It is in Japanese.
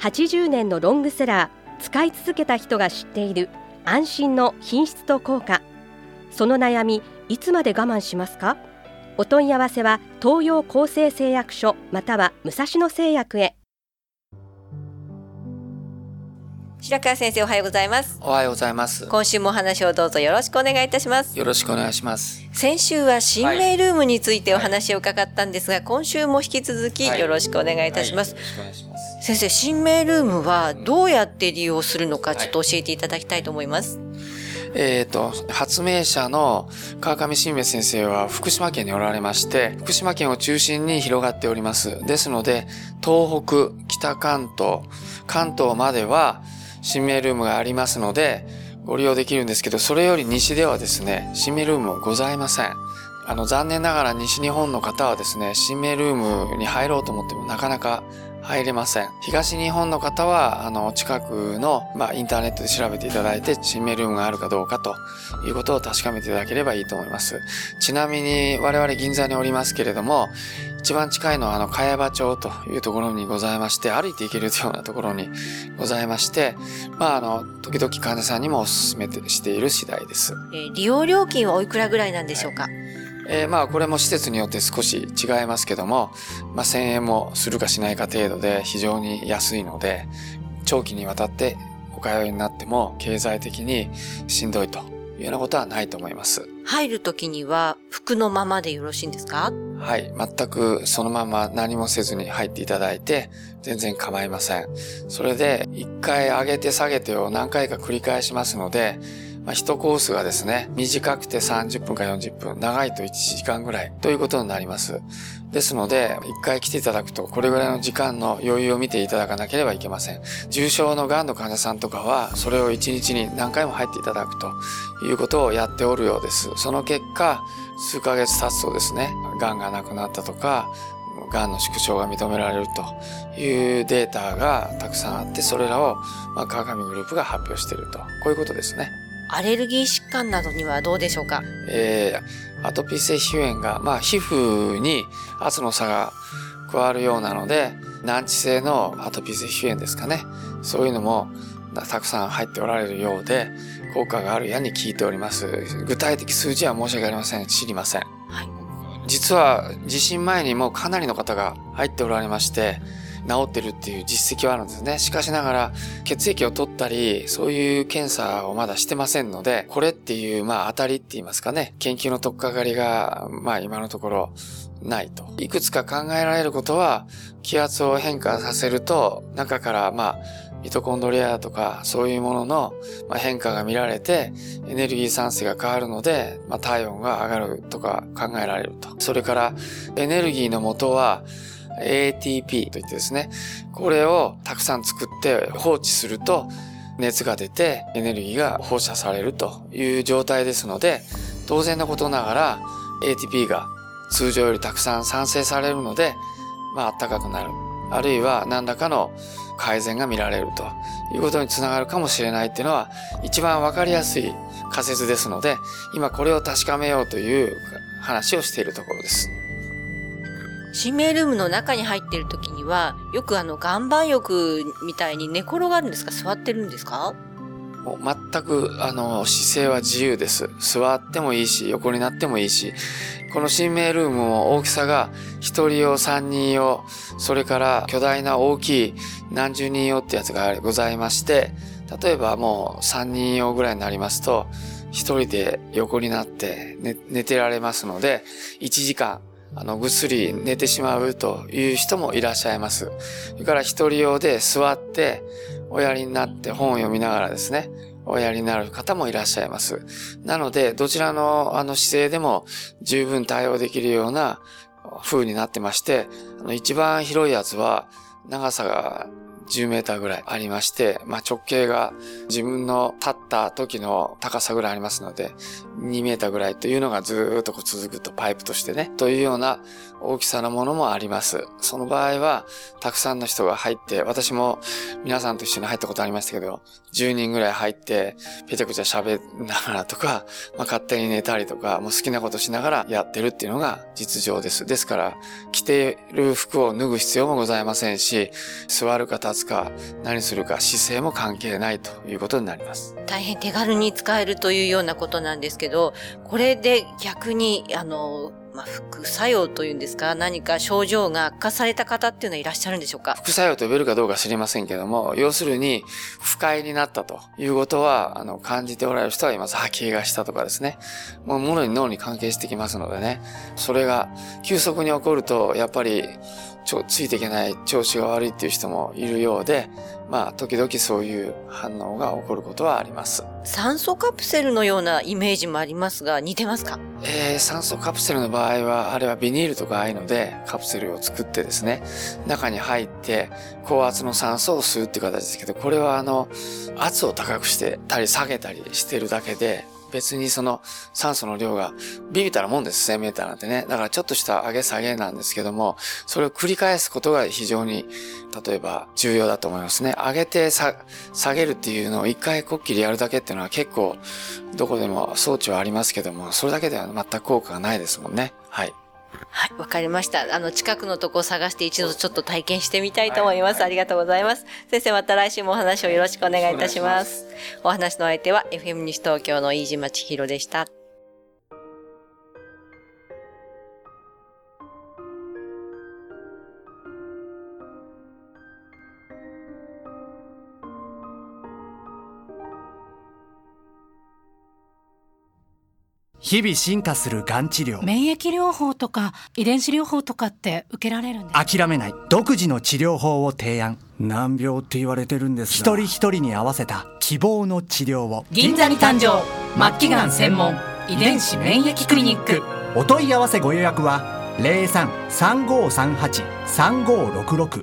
80年のロングセラー使い続けた人が知っている安心の品質と効果。その悩みいつまで我慢しますか？お問い合わせは東洋厚生製薬所または武蔵野製薬へ。白川先生おはようございます。おはようございます。今週もお話をどうぞよろしくお願いいたします。よろしくお願いします。先週は新メイルームについてお話を伺ったんですが、今週も引き続きよろしくお願いいたします、はい。よろしくお願いします。先生新メイルームはどうやって利用するのかちょっと教えていただきたいと思います、えっ、と、発明者の川上新明先生は福島県におられまして、福島県を中心に広がっております。ですので、東北、北関東、関東までは新メールームがありますので、ご利用できるんですけど、それより西ではですね、新メールームはございません。あの、残念ながら西日本の方はですね、新メールームに入ろうと思ってもなかなか入れません。東日本の方は、あの、近くの、まあ、インターネットで調べていただいて、新メルームがあるかどうかということを確かめていただければいいと思います。ちなみに、我々銀座におりますけれども、一番近いのは、あの、茅場町というところにございまして、歩いて行けるようなところにございまして、まあ、あの、時々患者さんにもお勧めしている次第です。えー利用料金はおいくらぐらいなんでしょうか、えーまあこれも施設によって少し違いますけども、まあ1000円もするかしないか程度で非常に安いので、長期にわたってお通いになっても経済的にしんどいというようなことはないと思います。入る時には服のままでよろしいんですか？はい。全くそのまま何もせずに入っていただいて、全然構いません。それで、一回上げて下げてを何回か繰り返しますので、まあ、一コースがですね、短くて30分か40分、長いと1時間ぐらいということになります。ですので、一回来ていただくと、これぐらいの時間の余裕を見ていただかなければいけません。重症の癌の患者さんとかは、それを1日に何回も入っていただくということをやっておるようです。その結果、数ヶ月経つとですね、癌がなくなったとか、癌の縮小が認められるというデータがたくさんあって、それらを、まあ、川上グループが発表していると。こういうことですね。アレルギー疾患などにはどうでしょうか？えー、アトピー性皮膚炎が、まあ、皮膚に圧の差が加わるようなので、難治性のアトピー性皮膚炎ですかね。そういうのもたくさん入っておられるようで、効果があるやに聞いております。具体的数字は申し訳ありません。知りません。はい実は地震前にもかなりの方が入っておられまして、治ってるっていう実績はあるんですね。しかしながら、血液を取ったり、そういう検査をまだしてませんので、これっていう、まあ当たりって言いますかね、研究の取っかかりが、まあ今のところないと。いくつか考えられることは、気圧を変化させると、中から、まあ、ミトコンドリアとかそういうもののまあ変化が見られてエネルギー産生が変わるので、まあ、体温が上がるとか考えられると。それからエネルギーの元は ATP といってですね、これをたくさん作って放置すると熱が出てエネルギーが放射されるという状態ですので、当然のことながら ATP が通常よりたくさん産生されるので、まあ暖かくなる。あるいは何らかの改善が見られるということにつながるかもしれないっていうのは一番わかりやすい仮説ですので、今これを確かめようという話をしているところです。新メールームの中に入っている時にはよくあの岩盤浴みたいに寝転がるんですか？座ってるんですか？もう全くあの姿勢は自由です。座ってもいいし、横になってもいいし、この新名ルームも大きさが一人用、三人用、それから巨大な大きい何十人用ってやつがございまして、例えばもう三人用ぐらいになりますと、一人で横になって寝てられますので、1時間あの、ぐっすり寝てしまうという人もいらっしゃいます。それから一人用で座って、おやりになって本を読みながらですね、おやりになる方もいらっしゃいます。なので、どちらのあの姿勢でも十分対応できるような風になってまして、あの一番広いやつは長さが10メーターぐらいありまして、まあ、直径が自分の立った時の高さぐらいありますので、2メーターぐらいというのがずっとこう続くとパイプとしてね、というような大きさのものもあります。その場合は、たくさんの人が入って、私も皆さんと一緒に入ったことありましたけど、10人ぐらい入って、ぺちゃくちゃ喋りながらとか、まあ、勝手に寝たりとか、もう好きなことしながらやってるっていうのが実情です。ですから、着ている服を脱ぐ必要もございませんし、座るか立つか何するか姿勢も関係ないということになります。大変手軽に使えるというようなことなんですけど、これで逆に、あの、まあ、副作用というんですか、何か症状が悪化された方っていうのはいらっしゃるんでしょうか？副作用と呼べるかどうか知りませんけども、要するに不快になったということは、あの、感じておられる人はいます。吐き気がしたとかですね。もう、ものに脳に関係してきますのでね。それが急速に起こると、やっぱり、ちょ、ついていけない調子が悪いっていう人もいるようで、まあ、時々そういう反応が起こることはあります。酸素カプセルのようなイメージもありますが、似てますか？えー酸素カプセルの場合は、あれはビニールとかああいうのでカプセルを作ってですね、中に入って高圧の酸素を吸うっていう形ですけど、これはあの、圧を高くしてたり下げたりしてるだけで、別にその酸素の量がビビたらもんです、1000メーターなんてね。だからちょっとした上げ下げなんですけども、それを繰り返すことが非常に、例えば重要だと思いますね。上げて下げるっていうのを一回こっきりやるだけっていうのは結構どこでも装置はありますけども、それだけでは全く効果がないですもんね。はい。はい、わかりました。あの、近くのとこを探して一度ちょっと体験してみたいと思います。ありがとうございます。先生、また来週もお話をよろしくお願いいたします。お話の相手は FM 西東京の飯島千尋でした。日々進化するがん治療。免疫療法とか遺伝子療法とかって受けられるんですか？諦めない。独自の治療法を提案。難病って言われてるんですが。一人一人に合わせた希望の治療を。銀座に誕生。末期がん専門。遺伝子免疫クリニック。お問い合わせご予約は03-3538-3566